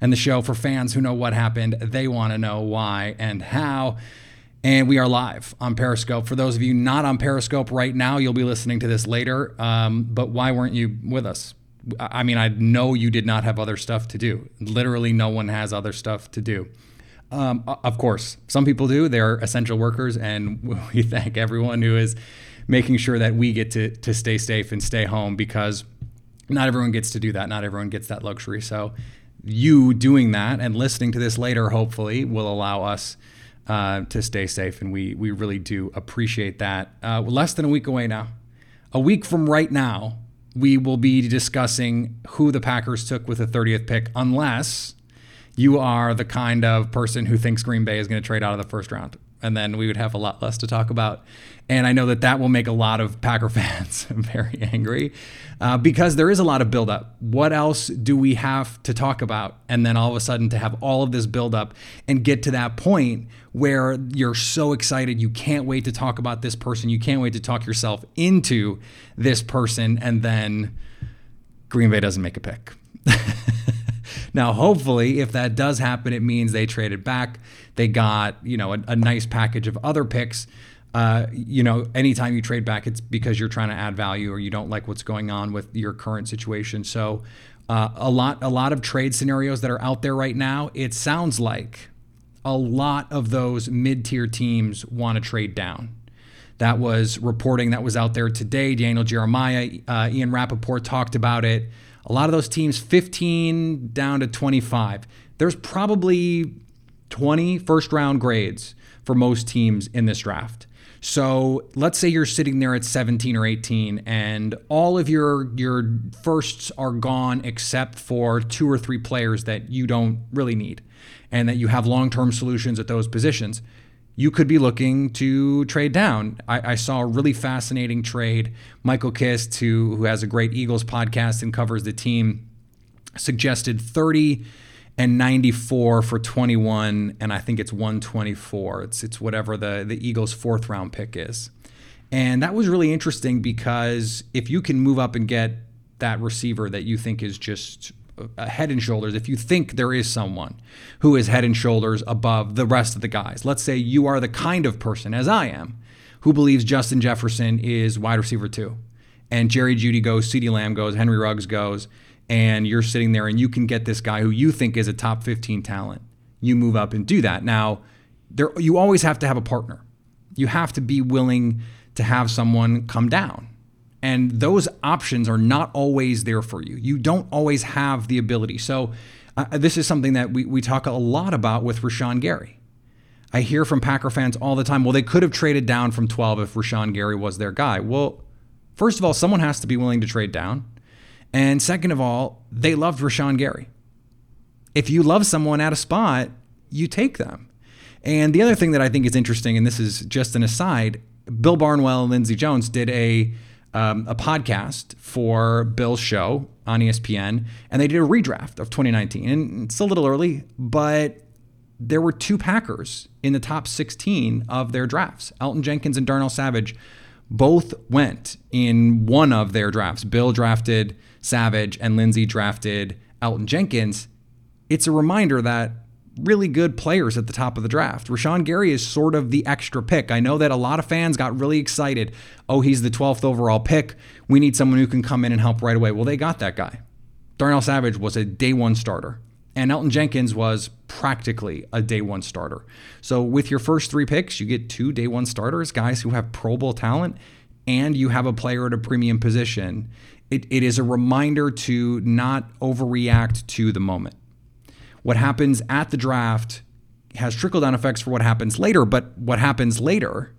and the show for fans who know what happened. They want to know why and how. And we are live on Periscope. For those of you not on Periscope right now, you'll be listening to this later. Um, but why weren't you with us? I mean, I know you did not have other stuff to do. Literally, no one has other stuff to do. Um, of course, some people do. They're essential workers, and we thank everyone who is making sure that we get to to stay safe and stay home because not everyone gets to do that. Not everyone gets that luxury. So you doing that and listening to this later, hopefully, will allow us uh, to stay safe. And we, we really do appreciate that. Uh, less than a week away now. A week from right now, we will be discussing who the Packers took with the 30th pick, unless you are the kind of person who thinks Green Bay is going to trade out of the first round and then we would have a lot less to talk about. And I know that that will make a lot of Packer fans very angry uh, because there is a lot of buildup. What else do we have to talk about? And then all of a sudden to have all of this buildup and get to that point where you're so excited, you can't wait to talk about this person, you can't wait to talk yourself into this person, and then Green Bay doesn't make a pick. Now, hopefully, if that does happen, it means they traded back. They got, you know, a, a nice package of other picks. Uh, you know, anytime you trade back, it's because you're trying to add value or you don't like what's going on with your current situation. So, uh, a lot, a lot of trade scenarios that are out there right now. It sounds like a lot of those mid-tier teams want to trade down. That was reporting that was out there today. Daniel Jeremiah, uh, Ian Rapoport talked about it. A lot of those teams, 15 down to 25. There's probably 20 first round grades for most teams in this draft. So let's say you're sitting there at 17 or 18 and all of your your firsts are gone except for two or three players that you don't really need and that you have long-term solutions at those positions you could be looking to trade down. I, I, saw a really fascinating trade. Michael Kist, who, who has a great Eagles podcast and covers the team, suggested 30 and 94 for 21, and I think it's 124. It's it's whatever the, the Eagles' fourth round pick is. And that was really interesting because if you can move up and get that receiver that you think is just head and shoulders, if you think there is someone who is head and shoulders above the rest of the guys, let's say you are the kind of person, as I am, who believes Justin Jefferson is wide receiver two, and Jerry Jeudy goes, CeeDee Lamb goes, Henry Ruggs goes, and you're sitting there and you can get this guy who you think is a top 15 talent. You move up and do that. Now, there you always have to have a partner. You have to be willing to have someone come down and those options are not always there for you. You don't always have the ability. So, uh, this is something that we, we talk a lot about with Rashan Gary. I hear from Packer fans all the time, well, they could have traded down from 12 if Rashan Gary was their guy. Well, first of all, someone has to be willing to trade down. And second of all, they loved Rashan Gary. If you love someone at a spot, you take them. And the other thing that I think is interesting, and this is just an aside, Bill Barnwell and Lindsay Jones did a um, a podcast for Bill's show on ESPN, and they did a redraft of 2019. And it's a little early, but there were two Packers in the top 16 of their drafts. Elgton Jenkins and Darnell Savage both went in one of their drafts. Bill drafted Savage, and Lindsay drafted Elgton Jenkins. It's a reminder that really good players at the top of the draft. Rashan Gary is sort of the extra pick. I know that a lot of fans got really excited. Oh, he's the 12th overall pick. We need someone who can come in and help right away. Well, they got that guy. Darnell Savage was a day one starter, and Elgton Jenkins was practically a day one starter. So, with your first three picks, you get two day one starters, guys who have Pro Bowl talent, and you have a player at a premium position. It, it is a reminder to not overreact to the moment what happens at the draft has trickle down effects for what happens later, but what happens later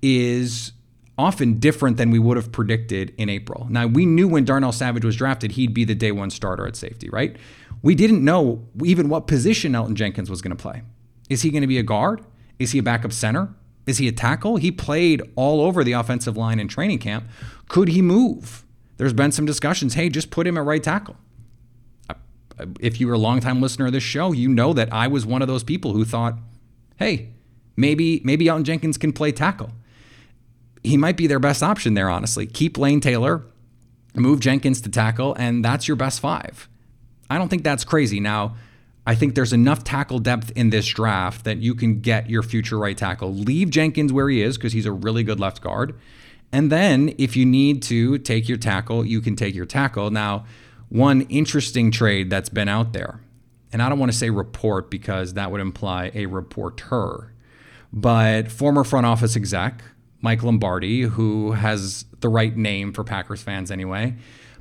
is often different than we would have predicted in April. Now, we knew when Darnell Savage was drafted, he'd be the day one starter at safety, right? We didn't know even what position Elgton Jenkins was going to play. Is he going to be a guard? Is he a backup center? Is he a tackle? He played all over the offensive line in training camp. Could he move? There's been some discussions. Hey, just put him at right tackle if you're a longtime listener of this show, you know that I was one of those people who thought, hey, maybe maybe Elgton Jenkins can play tackle. He might be their best option there, honestly. Keep Lane Taylor, move Jenkins to tackle, and that's your best five. I don't think that's crazy. Now, I think there's enough tackle depth in this draft that you can get your future right tackle. Leave Jenkins where he is because he's a really good left guard. And then if you need to take your tackle, you can take your tackle. Now, one interesting trade that's been out there, and I don't want to say report because that would imply a reporter, but former front office exec Mike Lombardi, who has the right name for Packers fans anyway,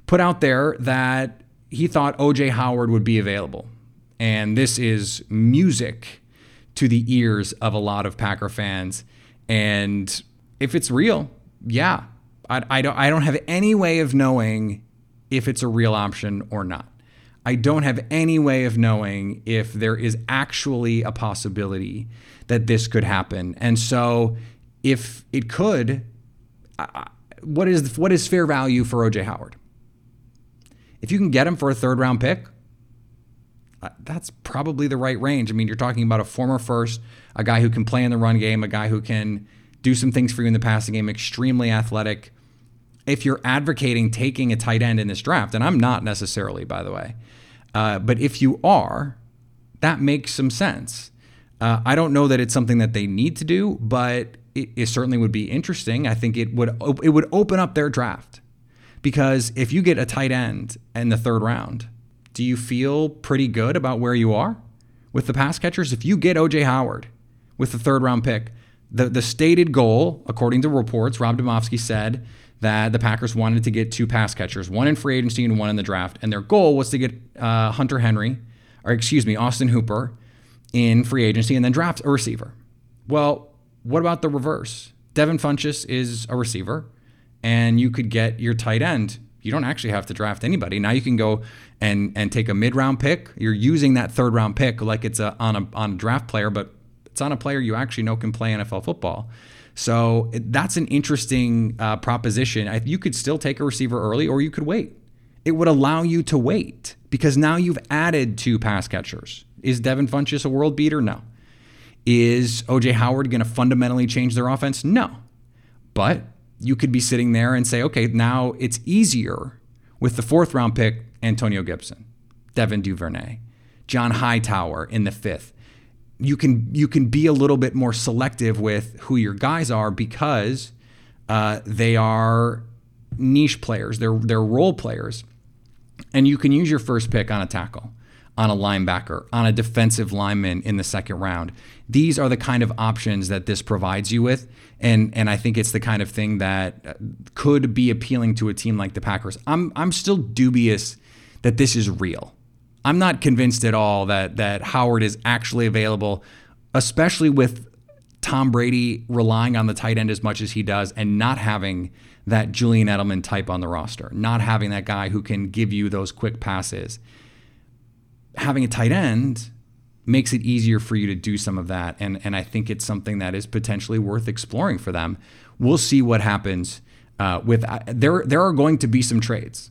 put out there that he thought OJ Howard would be available. And this is music to the ears of a lot of Packer fans. And if it's real, yeah, I, I, don't, I don't have any way of knowing if it's a real option or not. I don't have any way of knowing if there is actually a possibility that this could happen. And so, if it could, what is what is fair value for OJ Howard? If you can get him for a third round pick, uh, that's probably the right range. I mean, you're talking about a former first, a guy who can play in the run game, a guy who can do some things for you in the passing game, extremely athletic if you're advocating taking a tight end in this draft, and I'm not necessarily, by the way, uh, but if you are, that makes some sense. Uh, I don't know that it's something that they need to do, but it, it certainly would be interesting. I think it would it would open up their draft because if you get a tight end in the third round, do you feel pretty good about where you are with the pass catchers? If you get OJ Howard with the third round pick, the the stated goal, according to reports, Rob Demovsky said that the Packers wanted to get two pass catchers, one in free agency and one in the draft. And their goal was to get uh, Hunter Henry, or excuse me, Austin Hooper in free agency and then draft a receiver. Well, what about the reverse? Devin Funchess is a receiver, and you could get your tight end. You don't actually have to draft anybody. Now you can go and and take a mid round pick. You're using that third round pick like it's a on a on a draft player, but it's on a player you actually know can play NFL football. So that's an interesting uh, proposition. You could still take a receiver early, or you could wait. It would allow you to wait because now you've added two pass catchers. Is Devin Funchess a world beater? No. Is OJ Howard going to fundamentally change their offense? No. But you could be sitting there and say, okay, now it's easier with the fourth round pick, Antonio Gibson, Devin Duvernay, John Hightower in the fifth you can you can be a little bit more selective with who your guys are because uh, they are niche players. They're they're role players, and you can use your first pick on a tackle, on a linebacker, on a defensive lineman in the second round. These are the kind of options that this provides you with, and and I think it's the kind of thing that uh, could be appealing to a team like the Packers. I'm I'm still dubious that this is real. I'm not convinced at all that that Howard is actually available, especially with Tom Brady relying on the tight end as much as he does and not having that Julian Edelman type on the roster, not having that guy who can give you those quick passes. Having a tight end makes it easier for you to do some of that. And, and I think it's something that is potentially worth exploring for them. We'll see what happens uh, with uh, there there are going to be some trades.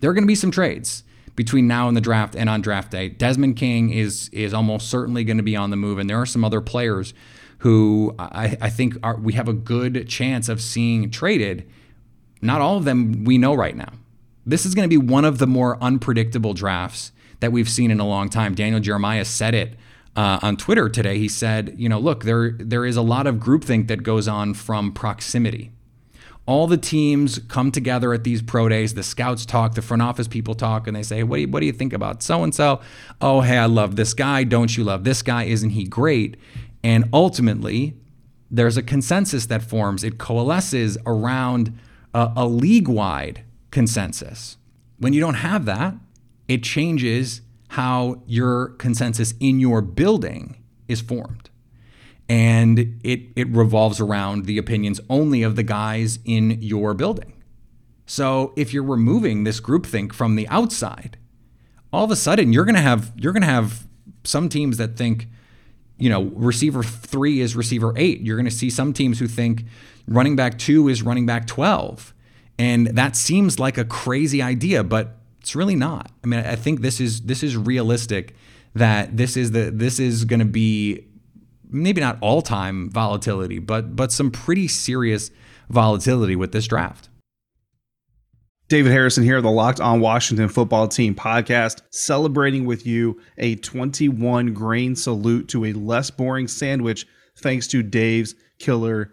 There are going to be some trades between now and the draft and on draft day. Desmond King is is almost certainly going to be on the move, and there are some other players who I, I think are we have a good chance of seeing traded. Not all of them we know right now. This is going to be one of the more unpredictable drafts that we've seen in a long time. Daniel Jeremiah said it uh, on Twitter today. He said, you know, look, there there is a lot of groupthink that goes on from proximity all the teams come together at these pro days. The scouts talk, the front office people talk, and they say, "What do you, what do you think about so and so?" Oh, hey, I love this guy. Don't you love this guy? Isn't he great? And ultimately, there's a consensus that forms. It coalesces around a, a league-wide consensus. When you don't have that, it changes how your consensus in your building is formed and it it revolves around the opinions only of the guys in your building. So if you're removing this groupthink from the outside, all of a sudden you're gonna have you're gonna have some teams that think, you know, receiver three is receiver eight. You're gonna see some teams who think running back two is running back twelve. And that seems like a crazy idea, but it's really not. I mean, I think this is this is realistic that this is the this is to be maybe not all time volatility, but but some pretty serious volatility with this draft. David Harrison here, the Locked On Washington Football Team podcast, celebrating with you a 21 grain salute to a less boring sandwich thanks to Dave's Killer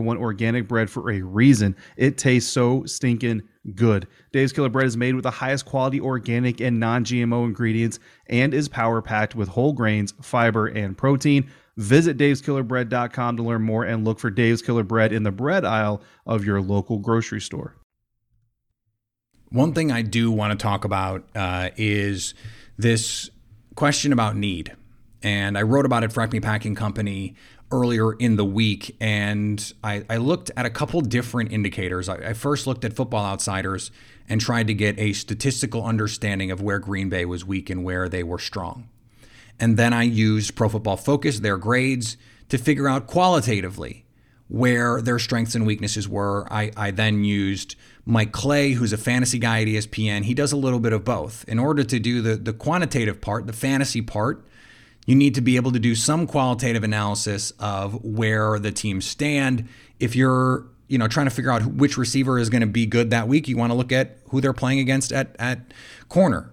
one organic bread for a reason. It tastes so stinking good. Dave's Killer Bread is made with the highest quality organic and non GMO ingredients and is power packed with whole grains, fiber, and protein. Visit daveskillerbread.com to learn more and look for Dave's Killer Bread in the bread aisle of your local grocery store. One thing I do want to talk about uh, is this question about need. And I wrote about it for Acme Packing Company earlier in the week, and I, I looked at a couple different indicators. I, I, first looked at Football Outsiders and tried to get a statistical understanding of where Green Bay was weak and where they were strong. And then I used Pro Football Focus, their grades, to figure out qualitatively where their strengths and weaknesses were. I, I then used Mike Clay, who's a fantasy guy at ESPN. He does a little bit of both. In order to do the, the quantitative part, the fantasy part, you need to be able to do some qualitative analysis of where the teams stand. If you're you know trying to figure out which receiver is going to be good that week, you want to look at who they're playing against at at corner.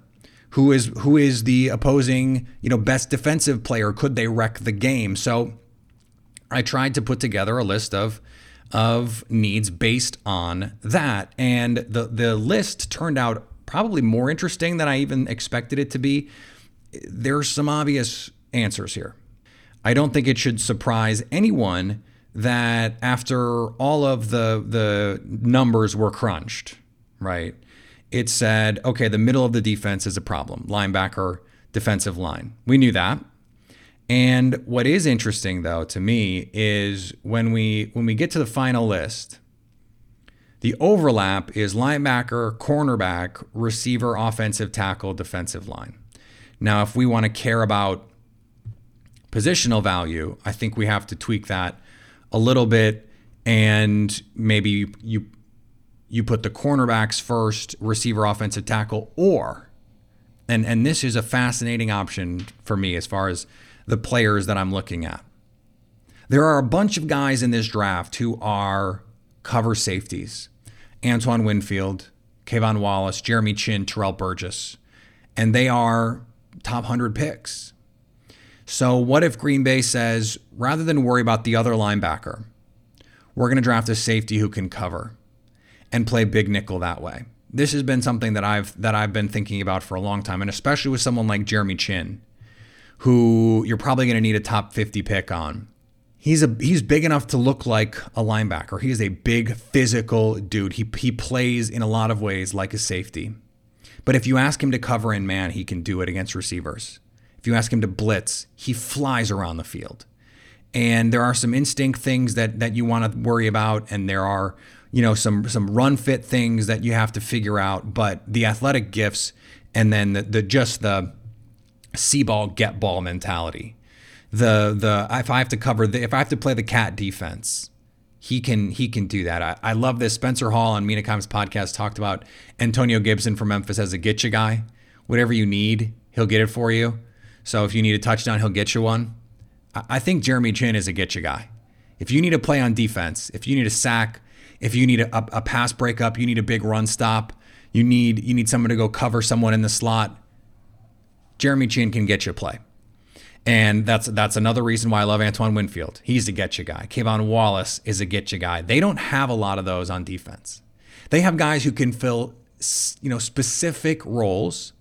Who is who is the opposing, you know, best defensive player? Could they wreck the game? So I tried to put together a list of of needs based on that. And the the list turned out probably more interesting than I even expected it to be. There's some obvious answers here. I don't think it should surprise anyone that after all of the the numbers were crunched, right? It said, okay, the middle of the defense is a problem. Linebacker, defensive line. We knew that. And what is interesting though to me is when we when we get to the final list, the overlap is linebacker, cornerback, receiver, offensive tackle, defensive line. Now, if we want to care about positional value, I think we have to tweak that a little bit and maybe you you put the cornerbacks first, receiver offensive tackle or and and this is a fascinating option for me as far as the players that I'm looking at. There are a bunch of guys in this draft who are cover safeties. Antoine Winfield, K'Von Wallace, Jeremy Chinn, Terrell Burgess. And they are top 100 picks. So, what if Green Bay says, rather than worry about the other linebacker, we're going to draft a safety who can cover and play big nickel that way? This has been something that I've that I've been thinking about for a long time, and especially with someone like Jeremy Chinn, who you're probably going to need a top 50 pick on. He's a he's big enough to look like a linebacker. He is a big physical dude. He he plays in a lot of ways like a safety. But if you ask him to cover in man, he can do it against receivers. If you ask him to blitz, he flies around the field. And there are some instinct things that that you want to worry about and there are, you know, some some run fit things that you have to figure out, but the athletic gifts and then the, the just the see ball get ball mentality the the if I have to cover the if I have to play the cat defense, he can he can do that. I, I love this. Spencer Hall on Mina podcast talked about Antonio Gibson from Memphis as a get you guy. Whatever you need, he'll get it for you. So if you need a touchdown, he'll get you one. I, think Jeremy Chinn is a get you guy. If you need to play on defense, if you need a sack, if you need a, a, a pass breakup, you need a big run stop, you need you need someone to go cover someone in the slot. Jeremy Chinn can get you a play. And that's that's another reason why I love Antoine Winfield. He's a get you guy. K'Von Wallace is a get you guy. They don't have a lot of those on defense. They have guys who can fill you know specific roles.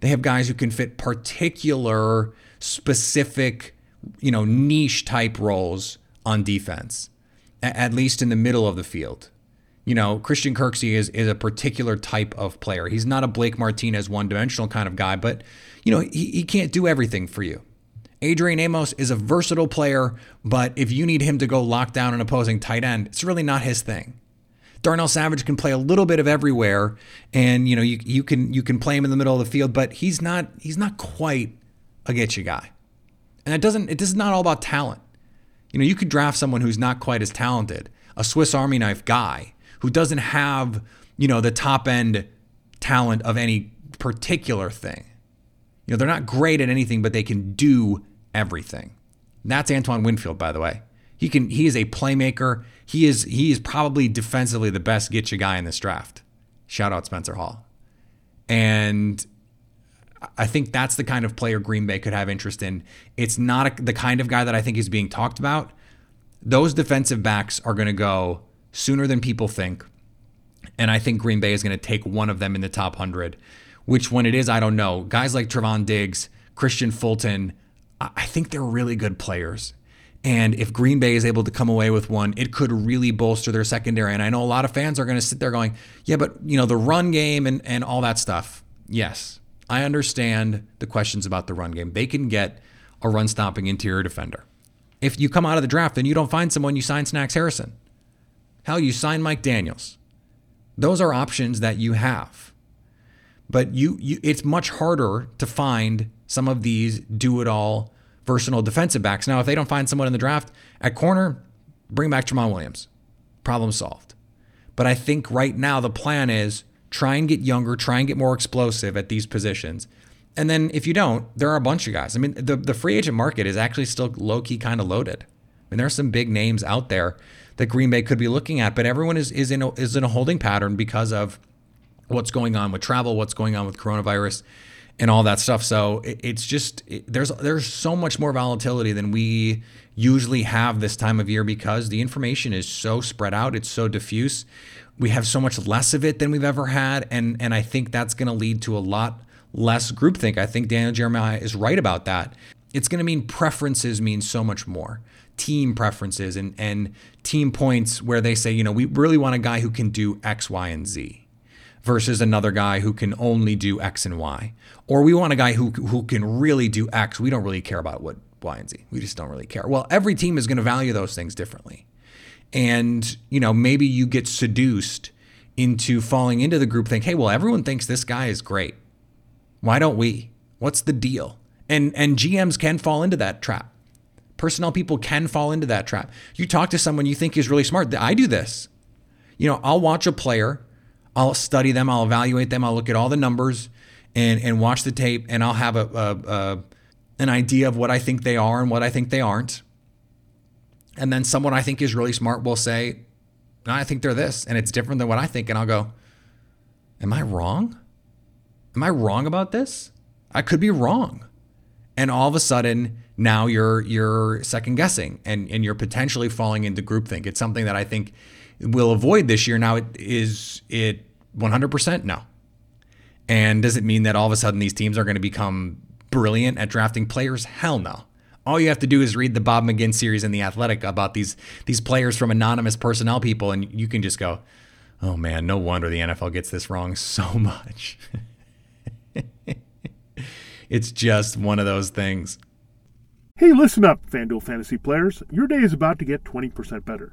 They have guys who can fit particular specific you know niche type roles on defense. At least in the middle of the field. You know, Christian Kirksey is is a particular type of player. He's not a Blake Martinez one dimensional kind of guy, but you know, he, he can't do everything for you. Adrian Amos is a versatile player, but if you need him to go lock down an opposing tight end, it's really not his thing. Darnell Savage can play a little bit of everywhere, and you know you you can you can play him in the middle of the field, but he's not he's not quite a get you guy. And it doesn't it is not all about talent. You know, you could draft someone who's not quite as talented, a Swiss Army knife guy who doesn't have, you know, the top end talent of any particular thing. You know, they're not great at anything, but they can do everything. That's Antoine Winfield, by the way. He can he is a playmaker. He is he is probably defensively the best get you guy in this draft. Shout out Spencer Hall. And I think that's the kind of player Green Bay could have interest in. It's not a, the kind of guy that I think is being talked about. Those defensive backs are going to go sooner than people think. And I think Green Bay is going to take one of them in the top 100. Which one it is, I don't know. Guys like Trevon Diggs, Kristian Fulton, I think they're really good players. And if Green Bay is able to come away with one, it could really bolster their secondary. And I know a lot of fans are going to sit there going, yeah, but you know, the run game and, and all that stuff. Yes, I understand the questions about the run game. They can get a run stopping interior defender. If you come out of the draft and you don't find someone, you sign Snacks Harrison. Hell, you sign Mike Daniels. Those are options that you have. But you, you it's much harder to find some of these do it all versatile defensive backs. Now, if they don't find someone in the draft at corner, bring back Tramon Williams. Problem solved. But I think right now the plan is try and get younger, try and get more explosive at these positions. And then if you don't, there are a bunch of guys. I mean, the, the free agent market is actually still low key kind of loaded. I mean, there are some big names out there that Green Bay could be looking at, but everyone is, is in a, is in a holding pattern because of what's going on with travel, what's going on with coronavirus, and all that stuff. So it, it's just it, there's there's so much more volatility than we usually have this time of year because the information is so spread out. It's so diffuse. We have so much less of it than we've ever had, and and I think that's going to lead to a lot less groupthink. I think Daniel Jeremiah is right about that. It's going to mean preferences mean so much more. Team preferences and and team points where they say, you know, we really want a guy who can do X, Y, and Z versus another guy who can only do X and Y. Or we want a guy who who can really do X. We don't really care about what Y and Z. We just don't really care. Well, every team is going to value those things differently. And, you know, maybe you get seduced into falling into the group think, "Hey, well, everyone thinks this guy is great. Why don't we? What's the deal?" And and GMs can fall into that trap. Personnel people can fall into that trap. You talk to someone you think is really smart. I do this. You know, I'll watch a player I'll study them, I'll evaluate them, I'll look at all the numbers and and watch the tape, and I'll have a, a, a an idea of what I think they are and what I think they aren't. And then someone I think is really smart will say, no, I think they're this, and it's different than what I think. And I'll go, Am I wrong? Am I wrong about this? I could be wrong. And all of a sudden, now you're you're second guessing and, and you're potentially falling into groupthink. It's something that I think we'll avoid this year. Now, it is it 100% no. And does it mean that all of a sudden these teams are going to become brilliant at drafting players? Hell no. All you have to do is read the Bob McGinn series in the Athletic about these these players from anonymous personnel people, and you can just go, "Oh man, no wonder the NFL gets this wrong so much." it's just one of those things. Hey, listen up, FanDuel fantasy players. Your day is about to get 20% better.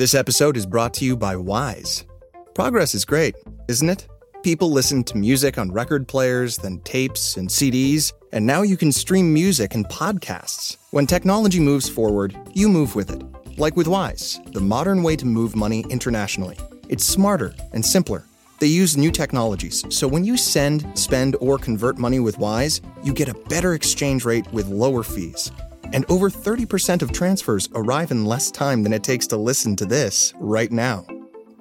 This episode is brought to you by Wise. Progress is great, isn't it? People listen to music on record players, then tapes and CDs, and now you can stream music and podcasts. When technology moves forward, you move with it. Like with Wise, the modern way to move money internationally. It's smarter and simpler. They use new technologies, so when you send, spend, or convert money with Wise, you get a better exchange rate with lower fees. And over 30% of transfers arrive in less time than it takes to listen to this right now.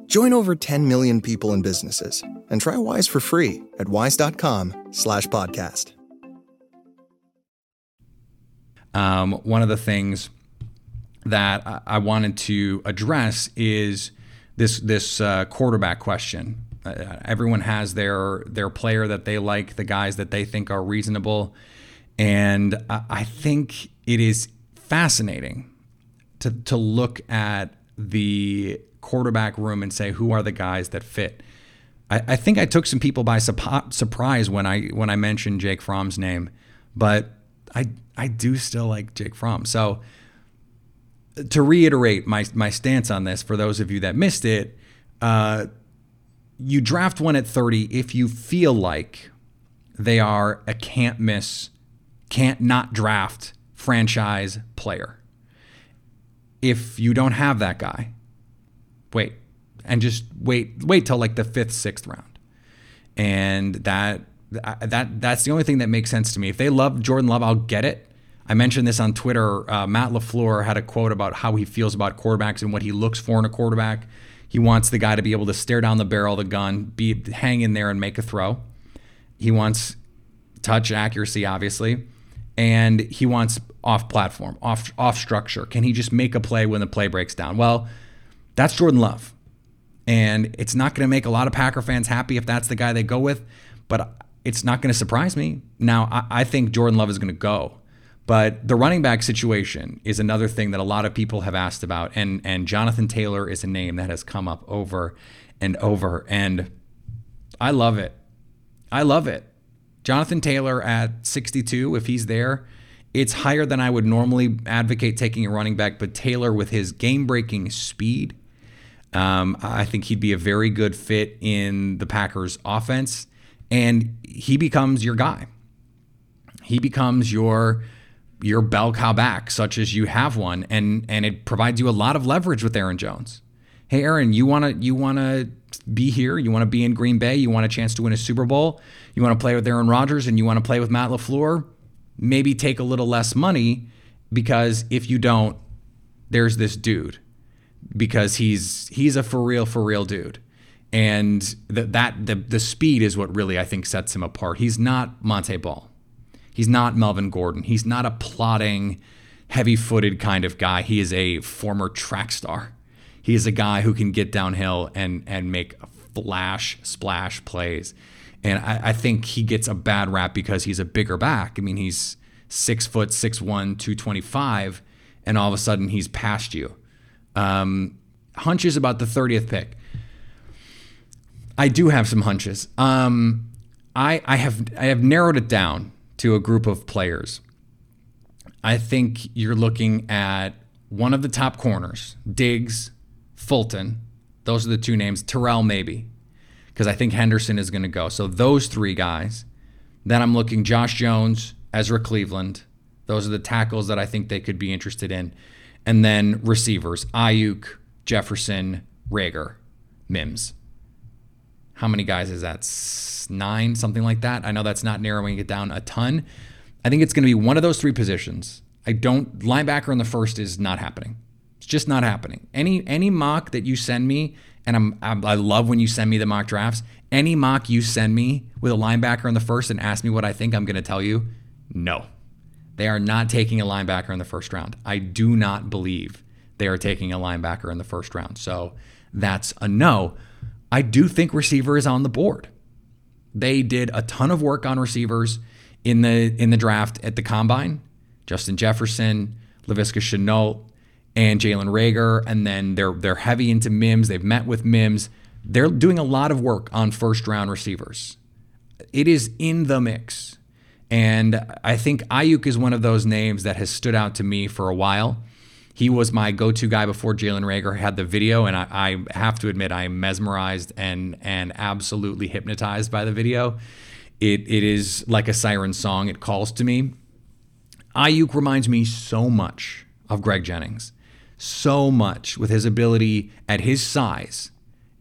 Join over 10 million people and businesses and try Wise for free at wise.com slash podcast. Um, one of the things that I wanted to address is this this uh, quarterback question. Uh, everyone has their their player that they like, the guys that they think are reasonable, and I, I think it is fascinating to to look at the quarterback room and say who are the guys that fit. I, I think I took some people by surprise when I when I mentioned Jake Fromm's name, but I I do still like Jake Fromm. So to reiterate my my stance on this for those of you that missed it, uh, you draft one at 30 if you feel like they are a can't miss, can't not draft franchise player. If you don't have that guy, wait and just wait wait till like the 5th 6th round. And that that that's the only thing that makes sense to me. If they love Jordan Love, I'll get it. I mentioned this on Twitter. Uh, Matt LaFleur had a quote about how he feels about quarterbacks and what he looks for in a quarterback. He wants the guy to be able to stare down the barrel of the gun, be hang in there and make a throw. He wants touch accuracy, obviously, and he wants off platform, off off structure. Can he just make a play when the play breaks down? Well, that's Jordan Love, and it's not going to make a lot of Packer fans happy if that's the guy they go with, but it's not going to surprise me. Now, I, I think Jordan Love is going to go. But the running back situation is another thing that a lot of people have asked about, and and Jonathan Taylor is a name that has come up over and over, and I love it. I love it. Jonathan Taylor at 62, if he's there, it's higher than I would normally advocate taking a running back, but Taylor with his game-breaking speed, um, I think he'd be a very good fit in the Packers' offense, and he becomes your guy. He becomes your your bell cow back, such as you have one, and and it provides you a lot of leverage with Aaron Jones. Hey, Aaron, you wanna you wanna be here? You want to be in Green Bay? You want a chance to win a Super Bowl? You want to play with Aaron Rodgers and you want to play with Matt LaFleur? Maybe take a little less money because if you don't, there's this dude because he's he's a for real for real dude. And the, that the the speed is what really I think sets him apart. He's not Montee Ball. He's not Melvin Gordon. He's not a plotting, heavy footed kind of guy. He is a former track star. He is a guy who can get downhill and, and make flash, splash plays. And I, I think he gets a bad rap because he's a bigger back. I mean, he's six foot, six one, two twenty five, and all of a sudden he's past you. Um, hunches about the 30th pick. I do have some hunches. Um, I I have I have narrowed it down to a group of players. I think you're looking at one of the top corners, Diggs, Fulton. Those are the two names. Terrell maybe, because I think Henderson is going to go. So those three guys. Then I'm looking Josh Jones, Ezra Cleveland. Those are the tackles that I think they could be interested in. And then receivers, Aiyuk, Jefferson, Reagor, Mims. How many guys is that? Nine, something like that. I know that's not narrowing it down a ton. I think it's going to be one of those three positions. I don't linebacker in the first is not happening. It's just not happening. Any any mock that you send me, and I'm, I'm I love when you send me the mock drafts. Any mock you send me with a linebacker in the first and ask me what I think, I'm going to tell you, no. They are not taking a linebacker in the first round. I do not believe they are taking a linebacker in the first round. So that's a no. I do think receiver is on the board. They did a ton of work on receivers in the in the draft at the combine. Justin Jefferson, Laviska Shenault, and Jalen Reagor, and then they're they're heavy into Mims. They've met with Mims. They're doing a lot of work on first round receivers. It is in the mix. And I think Aiyuk is one of those names that has stood out to me for a while. He was my go-to guy before Jalen Reagor had the video, and I, I have to admit I'm mesmerized and and absolutely hypnotized by the video. It it is like a siren song. It calls to me. Aiyuk reminds me so much of Greg Jennings, so much with his ability at his size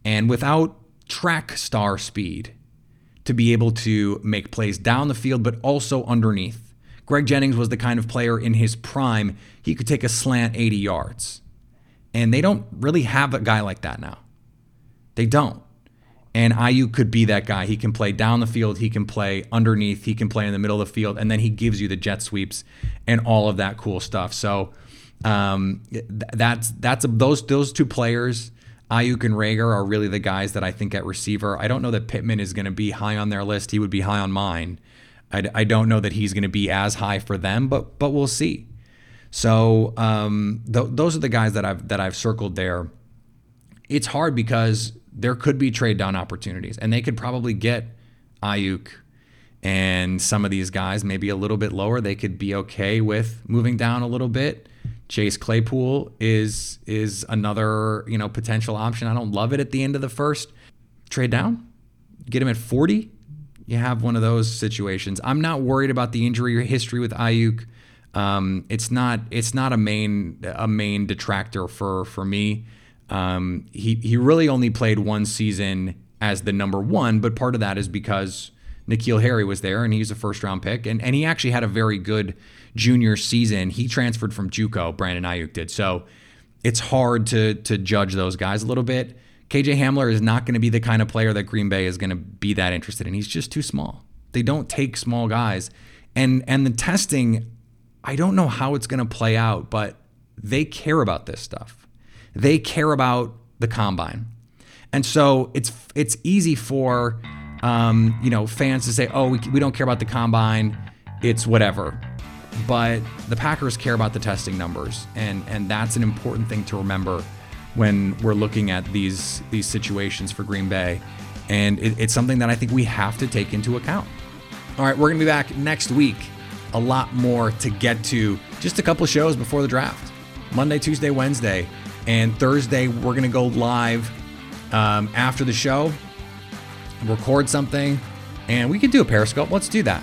and without track star speed to be able to make plays down the field, but also underneath. Greg Jennings was the kind of player in his prime, he could take a slant 80 yards. And they don't really have a guy like that now. They don't. And Aiyuk could be that guy. He can play down the field, he can play underneath, he can play in the middle of the field, and then he gives you the jet sweeps and all of that cool stuff. So um, that's that's a, those those two players Aiyuk and Reagor are really the guys that I think at receiver. I don't know that Pittman is going to be high on their list. He would be high on mine. I, I don't know that he's going to be as high for them, but but we'll see. So um, th- those are the guys that I've that I've circled there. It's hard because there could be trade down opportunities, and they could probably get Aiyuk and some of these guys maybe a little bit lower. They could be okay with moving down a little bit Chase Claypool is is another you know potential option. I don't love it at the end of the first. Trade down, get him at 40. You have one of those situations. I'm not worried about the injury history with Aiyuk. Um, it's not it's not a main a main detractor for for me. Um, he he really only played one season as the number one, but part of that is because N'Keal Harry was there and he's a first round pick, and and he actually had a very good junior season, he transferred from JUCO. Brandon Aiyuk did. So it's hard to to judge those guys a little bit. KJ Hamler is not going to be the kind of player that Green Bay is going to be that interested in. He's just too small. They don't take small guys. And and the testing, I don't know how it's going to play out, but they care about this stuff. They care about the combine. And so it's it's easy for um, you know fans to say, "Oh, we, we don't care about the combine. It's whatever." but the Packers care about the testing numbers, and and that's an important thing to remember when we're looking at these these situations for Green Bay, and it, it's something that I think we have to take into account. All right, we're gonna be back next week. A lot more to get to. Just a couple shows before the draft. Monday, Tuesday, Wednesday, and Thursday we're gonna go live um, after the show. Record something, and we could do a Periscope. Let's do that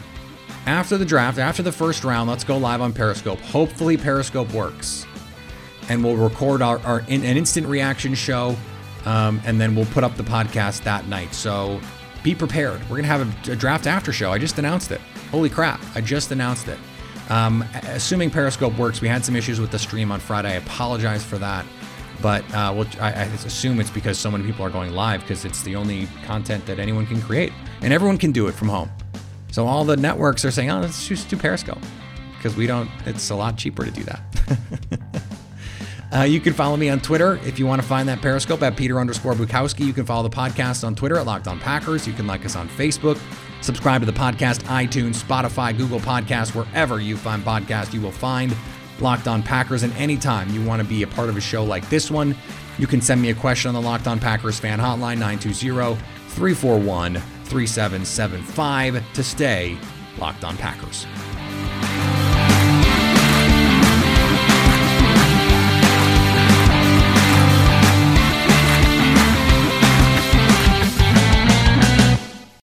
after the draft, after the first round, let's go live on Periscope. Hopefully, Periscope works. And we'll record our, our in, an instant reaction show, um, and then we'll put up the podcast that night. So be prepared. We're going to have a, a, draft after show. I just announced it. Holy crap, I just announced it. Um, assuming Periscope works, we had some issues with the stream on Friday. I apologize for that. But uh, we'll, I, I assume it's because so many people are going live because it's the only content that anyone can create. And everyone can do it from home. So all the networks are saying, oh, let's just do Periscope because we don't, it's a lot cheaper to do that. uh, you can follow me on Twitter if you want to find that Periscope at Peter underscore Bukowski. You can follow the podcast on Twitter at Locked On Packers. You can like us on Facebook. Subscribe to the podcast, iTunes, Spotify, Google Podcasts, wherever you find podcasts, you will find Locked On Packers. And anytime you want to be a part of a show like this one, you can send me a question on the Locked On Packers fan hotline, 920 341 3775 to stay locked on Packers.